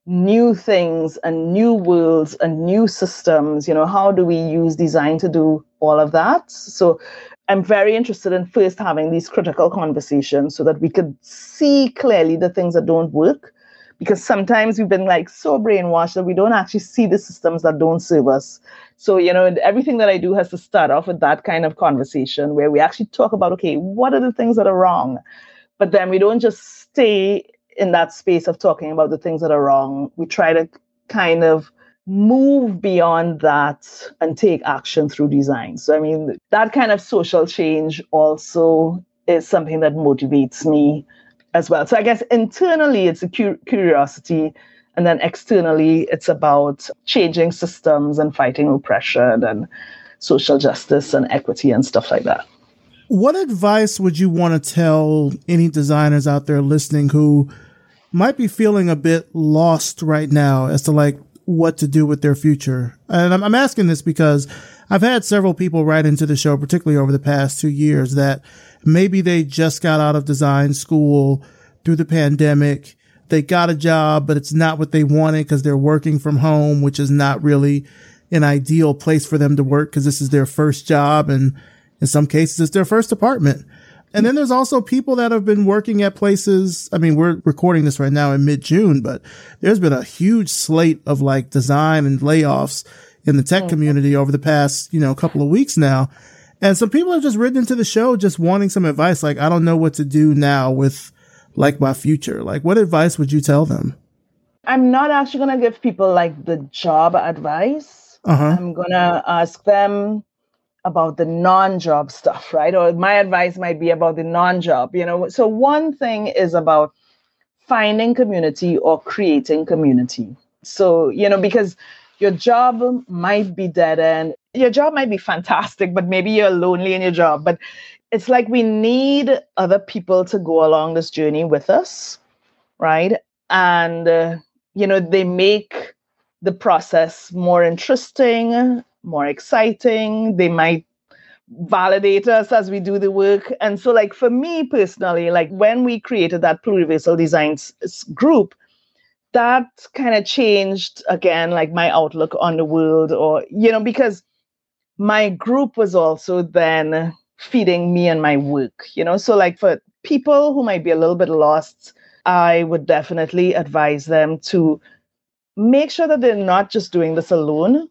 new things and new worlds and new systems? You know how do we use design to do all of that? So i'm very interested in first having these critical conversations so that we could see clearly the things that don't work because sometimes we've been like so brainwashed that we don't actually see the systems that don't serve us. So you know everything that i do has to start off with that kind of conversation where we actually talk about okay what are the things that are wrong? But then we don't just stay in that space of talking about the things that are wrong, we try to kind of move beyond that and take action through design. So, I mean, that kind of social change also is something that motivates me as well. So, I guess internally, it's a cu- curiosity. And then externally, it's about changing systems and fighting oppression and social justice and equity and stuff like that. What advice would you want to tell any designers out there listening who might be feeling a bit lost right now as to like what to do with their future. And I'm, I'm asking this because I've had several people write into the show, particularly over the past two years, that maybe they just got out of design school through the pandemic. They got a job, but it's not what they wanted because they're working from home, which is not really an ideal place for them to work because this is their first job. And in some cases, it's their first apartment. And then there's also people that have been working at places. I mean, we're recording this right now in mid June, but there's been a huge slate of like design and layoffs in the tech mm-hmm. community over the past, you know, couple of weeks now. And some people have just written into the show just wanting some advice. Like, I don't know what to do now with like my future. Like, what advice would you tell them? I'm not actually going to give people like the job advice. Uh-huh. I'm going to ask them about the non-job stuff, right? Or my advice might be about the non-job, you know. So one thing is about finding community or creating community. So, you know, because your job might be dead end. Your job might be fantastic, but maybe you're lonely in your job. But it's like we need other people to go along this journey with us, right? And, uh, you know, they make the process more interesting, more exciting. They might validate us as we do the work. And so, like for me personally, like when we created that pluriversal designs group, that kind of changed again, like my outlook on the world, or you know, because my group was also then feeding me and my work, you know. So, like for people who might be a little bit lost, I would definitely advise them to make sure that they're not just doing this alone,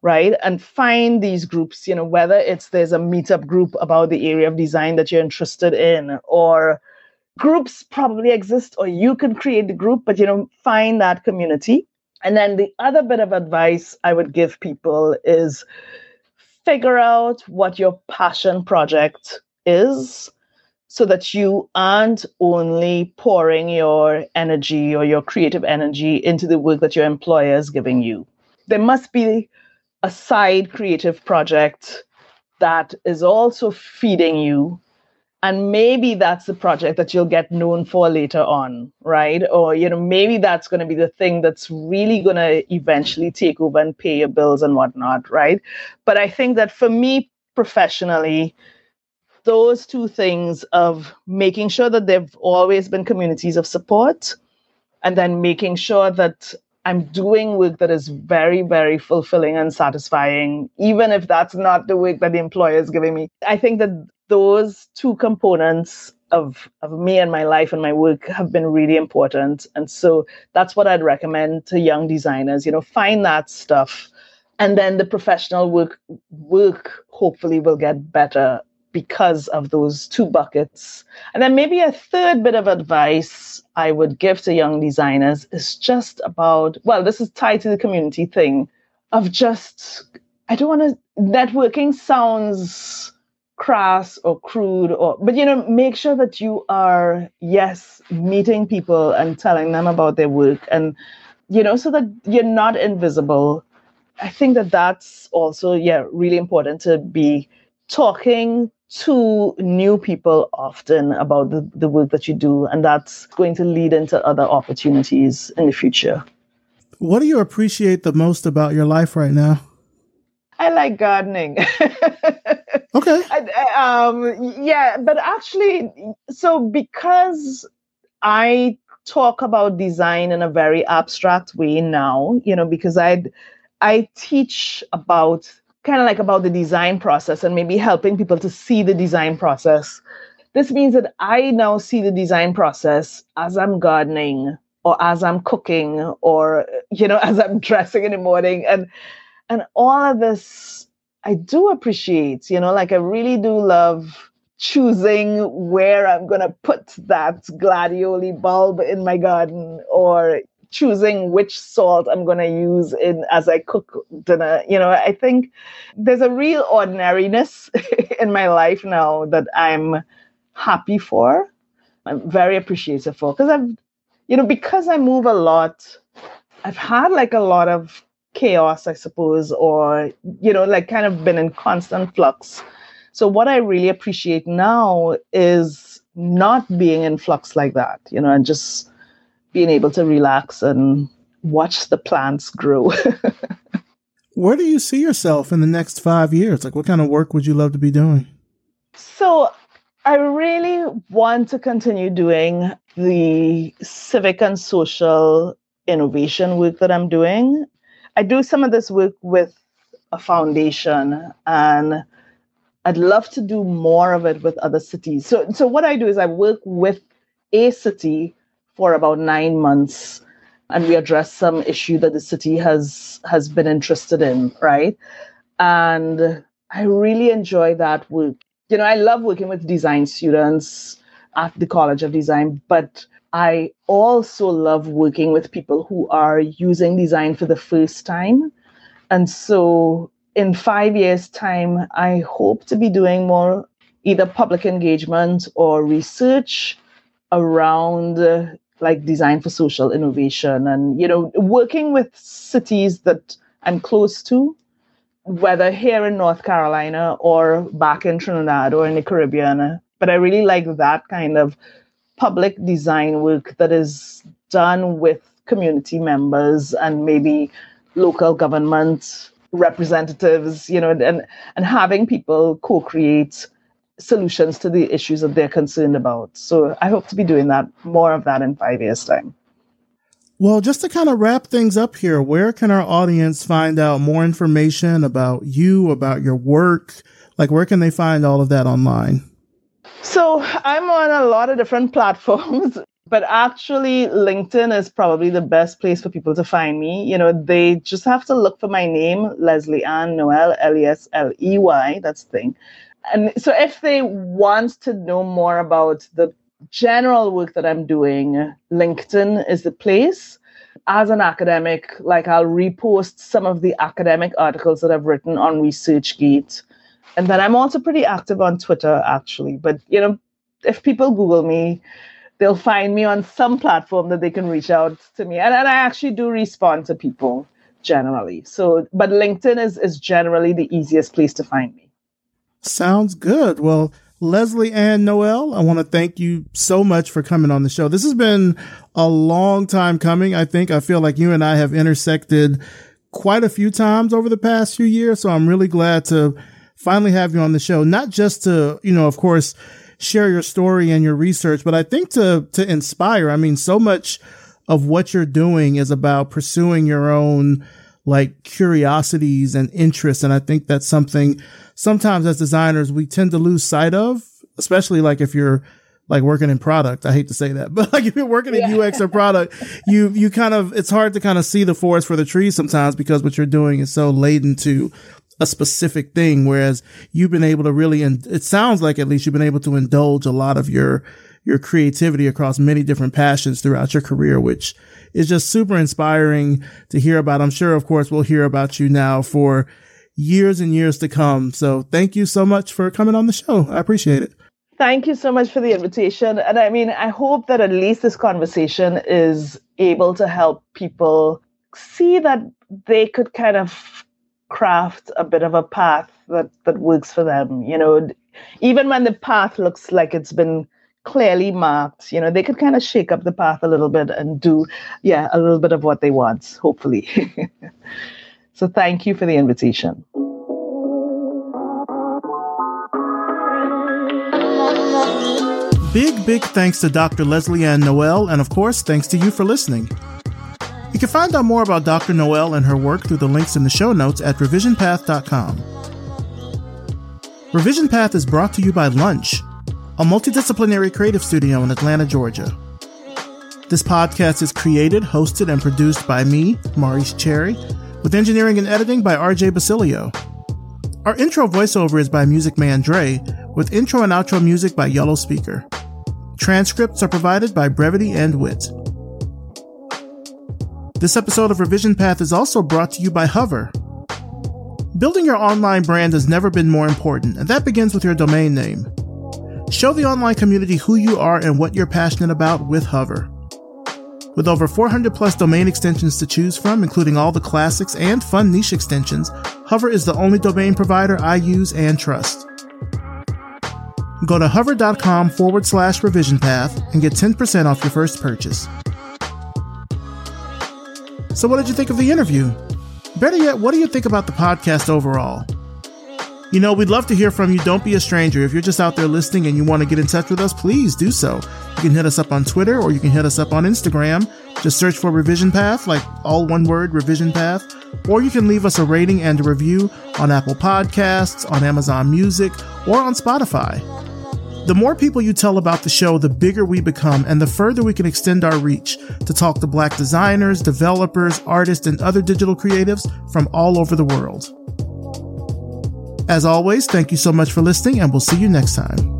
right? And find these groups, you know, whether it's there's a meetup group about the area of design that you're interested in, or groups probably exist, or you can create the group, but, you know, find that community. And then the other bit of advice I would give people is figure out what your passion project is so that you aren't only pouring your energy or your creative energy into the work that your employer is giving you. There must be a side creative project that is also feeding you and maybe that's the project that you'll get known for later on right or you know maybe that's going to be the thing that's really going to eventually take over and pay your bills and whatnot right but i think that for me professionally those two things of making sure that there've always been communities of support and then making sure that I'm doing work that is very, very fulfilling and satisfying, even if that's not the work that the employer is giving me. I think that those two components of, of me and my life and my work have been really important. And so that's what I'd recommend to young designers, you know, find that stuff. And then the professional work work hopefully will get better because of those two buckets. And then maybe a third bit of advice I would give to young designers is just about, well, this is tied to the community thing of just, I don't want to, networking sounds crass or crude or but you know make sure that you are yes meeting people and telling them about their work and you know so that you're not invisible i think that that's also yeah really important to be talking to new people often about the, the work that you do, and that's going to lead into other opportunities in the future. What do you appreciate the most about your life right now? I like gardening. <laughs> okay. Um, yeah, but actually, so because I talk about design in a very abstract way now, you know, because I I teach about kind of like about the design process and maybe helping people to see the design process. This means that I now see the design process as I'm gardening or as I'm cooking or you know <laughs> as I'm dressing in the morning and and all of this I do appreciate, you know, like I really do love choosing where I'm going to put that gladioli bulb in my garden or choosing which salt I'm going to use in as I cook dinner. You know, I think there's a real ordinariness <laughs> in my life now that I'm happy for. I'm very appreciative for because I've, you know, because I move a lot. I've had like a lot of chaos, I suppose, or you know, like kind of been in constant flux. So what I really appreciate now is not being in flux like that, you know, and just being able to relax and watch the plants grow. <laughs> Where do you see yourself in the next five years? Like, what kind of work would you love to be doing? So, I really want to continue doing the civic and social innovation work that I'm doing. I do some of this work with a foundation and I'd love to do more of it with other cities. So, so what I do is I work with a city for about nine months and we address some issue that the city has has been interested in right and i really enjoy that work you know i love working with design students at the college of design but i also love working with people who are using design for the first time. And so in five years time i hope to be doing more either public engagement or research around uh, like design for social innovation and you know working with cities that i'm close to whether here in north carolina or back in trinidad or in the caribbean. But i really like that kind of public design work that is done with community members and maybe local government representatives you know and and having people co-create solutions to the issues that they're concerned about. So I hope to be doing that more of that in five years' time. Well, just to kind of wrap things up here, where can our audience find out more information about you, about your work? Like, where can they find all of that online? So, I'm on a lot of different <laughs> platforms, but actually, LinkedIn is probably the best place for people to find me. You know, they just have to look for my name, Lesley-Ann Noel, L E S L E Y, that's the thing and so if they want to know more about the general work that I'm doing, LinkedIn is the place. As an academic, like I'll repost some of the academic articles that I've written on ResearchGate. And then I'm also pretty active on Twitter, actually. But, you know, if people Google me, they'll find me on some platform that they can reach out to me. And, and I actually do respond to people generally. So, but LinkedIn is, is generally the easiest place to find me. Sounds good. Well, Lesley-Ann Noel, I want to thank you so much for coming on the show. This has been a long time coming. I think I feel like you and I have intersected quite a few times over the past few years. So I'm really glad to finally have you on the show, not just to, you know, of course, share your story and your research, but I think to, to inspire. I mean, so much of what you're doing is about pursuing your own like curiosities and interests. And I think that's something sometimes as designers, we tend to lose sight of, especially like if you're like working in product. I hate to say that, <laughs> but like if you're working in yeah. UX or product, you, you kind of, it's hard to kind of see the forest for the trees sometimes because what you're doing is so laden to a specific thing. Whereas you've been able to really, and it sounds like at least you've been able to indulge a lot of your, your creativity across many different passions throughout your career, which is just super inspiring to hear about. I'm sure, of course, we'll hear about you now for years and years to come. So thank you so much for coming on the show. I appreciate it. Thank you so much for the invitation. And I mean, I hope that at least this conversation is able to help people see that they could kind of craft a bit of a path that, that works for them. You know, even when the path looks like it's been clearly marked, you know, they could kind of shake up the path a little bit and do, yeah, a little bit of what they want, hopefully. <laughs> so thank you for the invitation. Big, big thanks to Dr. Lesley-Ann Noel, and of course, thanks to you for listening. You can find out more about Dr. Noel and her work through the links in the show notes at revisionpath.com. Revision Path is brought to you by Lunch, a multidisciplinary creative studio in Atlanta, Georgia. This podcast is created, hosted, and produced by me, Maurice Cherry, with engineering and editing by RJ Basilio. Our intro voiceover is by Music Man Dre, with intro and outro music by Yellow Speaker. Transcripts are provided by Brevity and Wit. This episode of Revision Path is also brought to you by Hover. Building your online brand has never been more important, and that begins with your domain name. Show the online community who you are and what you're passionate about with Hover. With over 400 plus domain extensions to choose from, including all the classics and fun niche extensions, Hover is the only domain provider I use and trust. Go to hover.com forward slash revision path and get 10% off your first purchase. So, what did you think of the interview? Better yet, what do you think about the podcast overall? You know, we'd love to hear from you. Don't be a stranger. If you're just out there listening and you want to get in touch with us, please do so. You can hit us up on Twitter or you can hit us up on Instagram. Just search for Revision Path, like all one word, Revision Path. Or you can leave us a rating and a review on Apple Podcasts, on Amazon Music, or on Spotify. The more people you tell about the show, the bigger we become and the further we can extend our reach to talk to black designers, developers, artists, and other digital creatives from all over the world. As always, thank you so much for listening, and we'll see you next time.